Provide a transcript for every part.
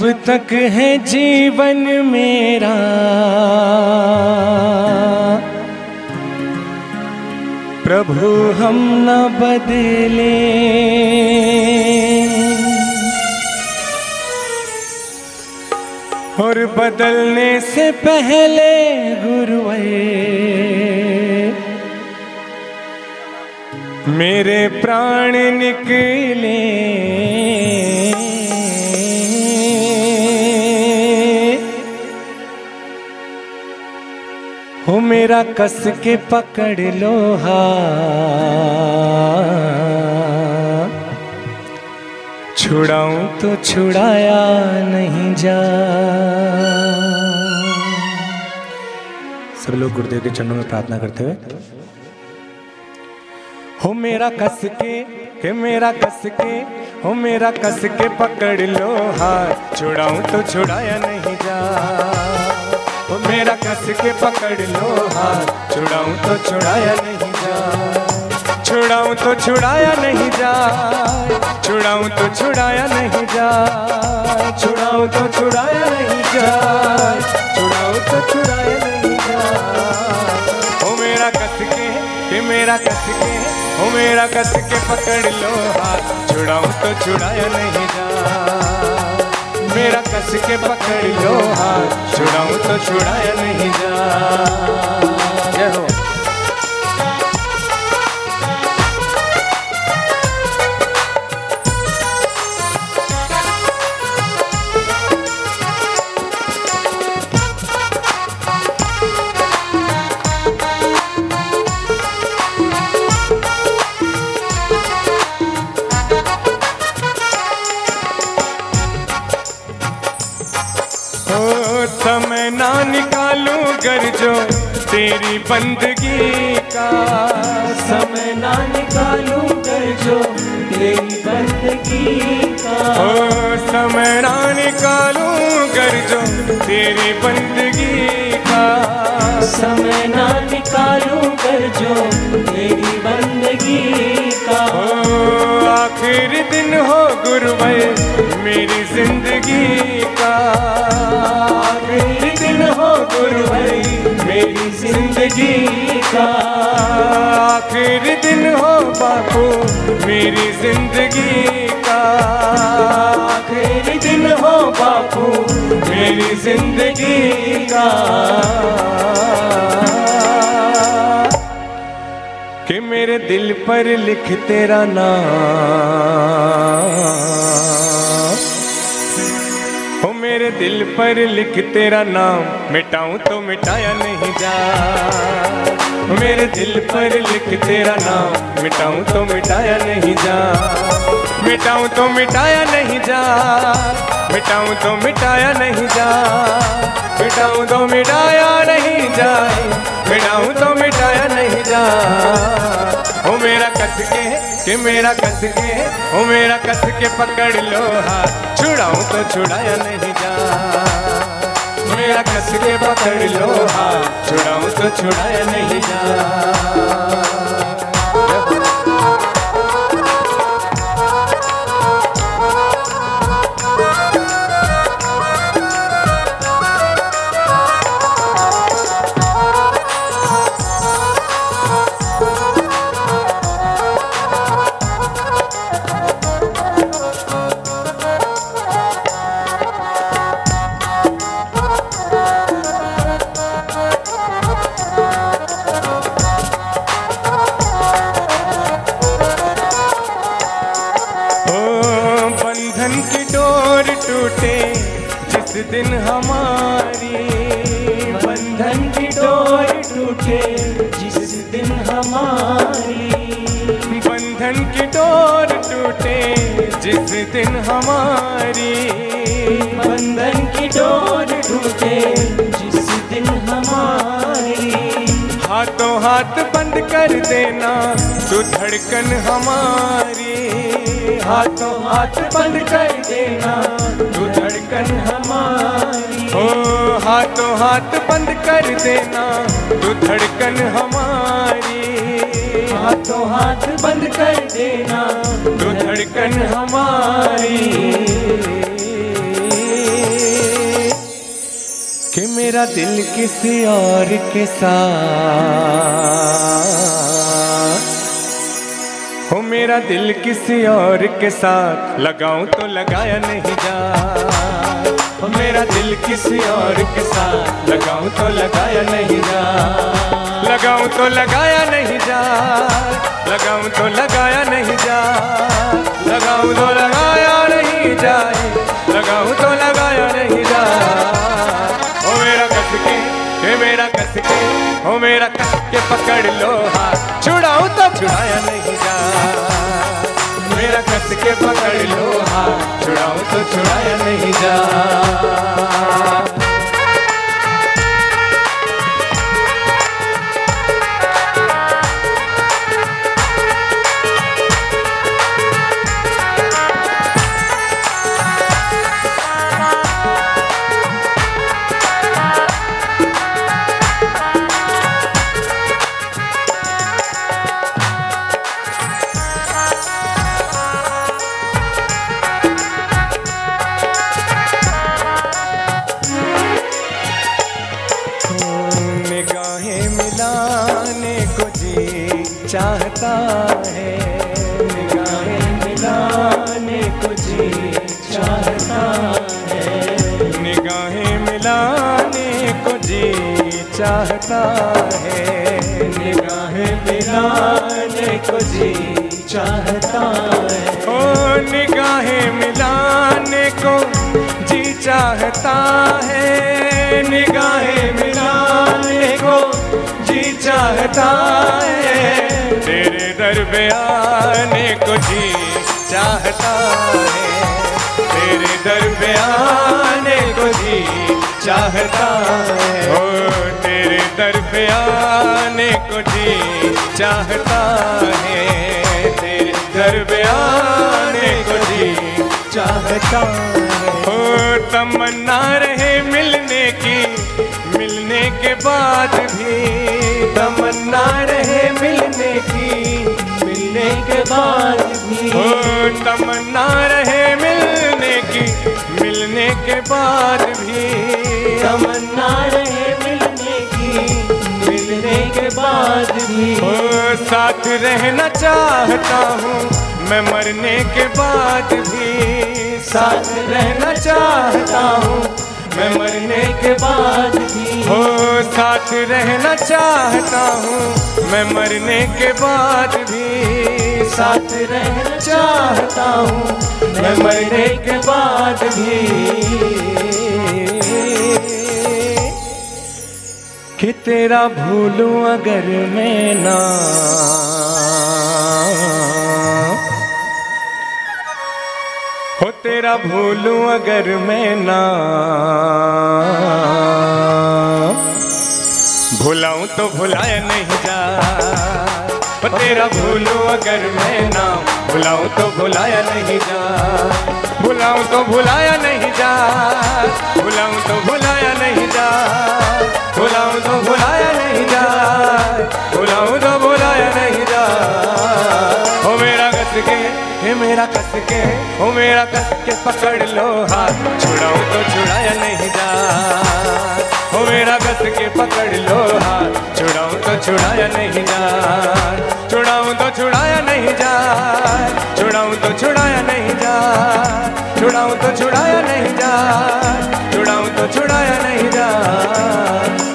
जब तक है जीवन मेरा। प्रभु हम न बदले। और बदलने से पहले गुरुए, मेरे प्राण निकले। मेरा कस के पकड़ लो छुड़ाऊं तो छुड़ाया नहीं जा। सब लोग गुरुदेव के चरणों में प्रार्थना करते हुए। हो मेरा कस के के मेरा कस के, हो मेरा कस के पकड़ लो हाथ छुड़ाऊं तो छुड़ाया नहीं जा। मेरा कस के पकड़ लो हाथ। छुड़ाऊं तो छुड़ाया नहीं जा। छुड़ाऊं तो छुड़ाया नहीं जा। छुड़ाऊं तो छुड़ाया नहीं जा। छुड़ाऊं तो छुड़ाया नहीं जा। छुड़ाऊं तो छुड़ाया नहीं जा। हो मेरा कस के कि मेरा कस के हो मेरा कस के पकड़ लो हाथ। छुड़ाऊं तो छुड़ाया नहीं जा। मेरा कस के पकड़ लो हाथ। छुड़ाऊं तो छुड़ाया नहीं जा। बंदगी का समय ना निकालूं कर जो तेरी बंदगी का। ओ समय ना निकालूं घर जो तेरी बंदगी का। समय ना निकालूं कर जो तेरी बंदगी का। ओ आखिर दिन हो गुरुवर मेरी ज़िंदगी ज़िंदगी का। आखिर दिन हो बापू, मेरी ज़िंदगी का। आखिरी दिन हो बापू, मेरी ज़िंदगी का। कि मेरे दिल पर लिख तेरा नाम। हो मेरे दिल पर लिख तेरा नाम, मिटाऊं तो मिटाया नहीं जा। मेरे दिल पर लिख तेरा नाम, मिटाऊं तो मिटाया नहीं जा। मिटाऊं तो मिटाया नहीं जा, मिटाऊं तो मिटाया नहीं जा। मिटाऊं तो मिटाया नहीं जाए, मिटाऊं तो मिटाया नहीं जा। ओ मेरा कस के, कि मेरा कस के, ओ मेरा कस के पकड़ लो हाथ। छुड़ाऊं तो छुड़ाया नहीं जा। मेरा कस के पकड़ लो हाथ छुड़ाऊं तो छुड़ाया नहीं जा। बंधन की डोर टूटे, जिस दिन हमारी बंधन की डोर टूटे, जिस दिन हमारी बंधन की डोर टूटे, जिस दिन हमारी बंधन की डोर टूटे, जिस दिन हमारी हाथों हाथ बंद कर देना तू धड़कन हमारी हाथों हाथ बंद कर देना। तू धड़कन हमारी हो, हाथों हाथ बंद कर देना। तू धड़कन हमारी हाथों हाथ बंद कर देना। तू धड़कन हमारी कि मेरा दिल किसी और के साथ मेरा दिल किसी और के साथ। लगाऊँ तो लगाया नहीं जा। मेरा दिल किसी और के साथ। लगाऊँ तो लगाया नहीं जा। लगाऊँ तो लगाया नहीं जा। लगाऊँ तो लगाया नहीं जा। लगाऊँ तो लगाया नहीं जाए लगाऊँ तो लगाया नहीं जा। ओ मेरा कस के के मेरा कस के ओ मेरा कस के पकड़ लो हाथ। छुड़ाऊं तो छुड़ाया नहीं जा। मेरा कस के पकड़ लो हाथ। छुड़ाऊं तो छुड़ाया नहीं जा। निगाहें मिलाने को जी चाहता है। निगाहें मिलाने को जी चाहता है। निगाहें मिलाने को जी चाहता है। निगाहें मिलाने को जी चाहता है। ओ, निगाहें मिलाने को जी चाहता है। निगाहें चाहता है। तेरे दर पे आने को जी चाहता है। तेरे दर पे आने को जी चाहता है। ओ, तेरे दर पे आने को जी चाहता है। तेरे दर पे आने को जी चाहता हो। तमन्ना रहे मिलने की, मिलने के बाद भी बाद भी तमन्ना रहे मिलने की मिलने के बाद भी। तमन्ना रहे मिलने की मिलने के बाद भी। ओ साथ रहना चाहता हूँ मैं मरने के बाद भी। साथ रहना चाहता हूँ मैं मरने के बाद भी। हो साथ रहना चाहता हूँ मैं मरने के बाद भी। साथ रहना चाहता हूँ। मैं मरने के बाद भी। कि तेरा भूलूं अगर मैं ना। हो तेरा भूलूं अगर मैं ना। भुलाऊं तो भुलाया नहीं जा। तेरा भूलूं अगर मैं ना भुलाऊं तो भुलाया नहीं जा। भुलाऊं तो भुलाया नहीं जा। भुलाऊं तो भुलाया नहीं जा। भुलाऊं तो भुलाया नहीं जा। भुलाऊं तो भुलाया नहीं जा। हो मेरा कस के, हे मेरा कस के, हो मेरा कस के पकड़ लो हाथ। छुड़ाऊं तो छुड़ाया नहीं जा। हो मेरा कस के पकड़ लो हाथ छुड़ाऊं तो छुड़ाया नहीं जा छुड़ाऊं तो छुड़ाया नहीं जा छुड़ाऊं तो छुड़ाया नहीं जा छुड़ाऊं तो छुड़ाया नहीं जा छुड़ाऊं तो छुड़ाया नहीं जा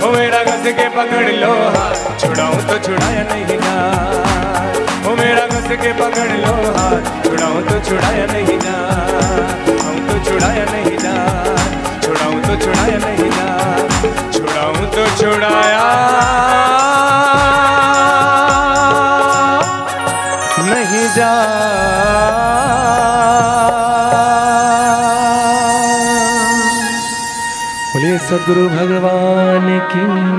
हो मेरा कस के पकड़ लो हाथ छुड़ाऊं तो छुड़ाया नहीं जा हो मेरा कस के पकड़ लो हाथ छुड़ाऊं तो छुड़ाया नहीं जा हम तो छुड़ाया नहीं जा छुड़ाऊं तो छुड़ाया नहीं जा तो छुड़ाया। नहीं जा। बोलिए सदगुरु भगवान की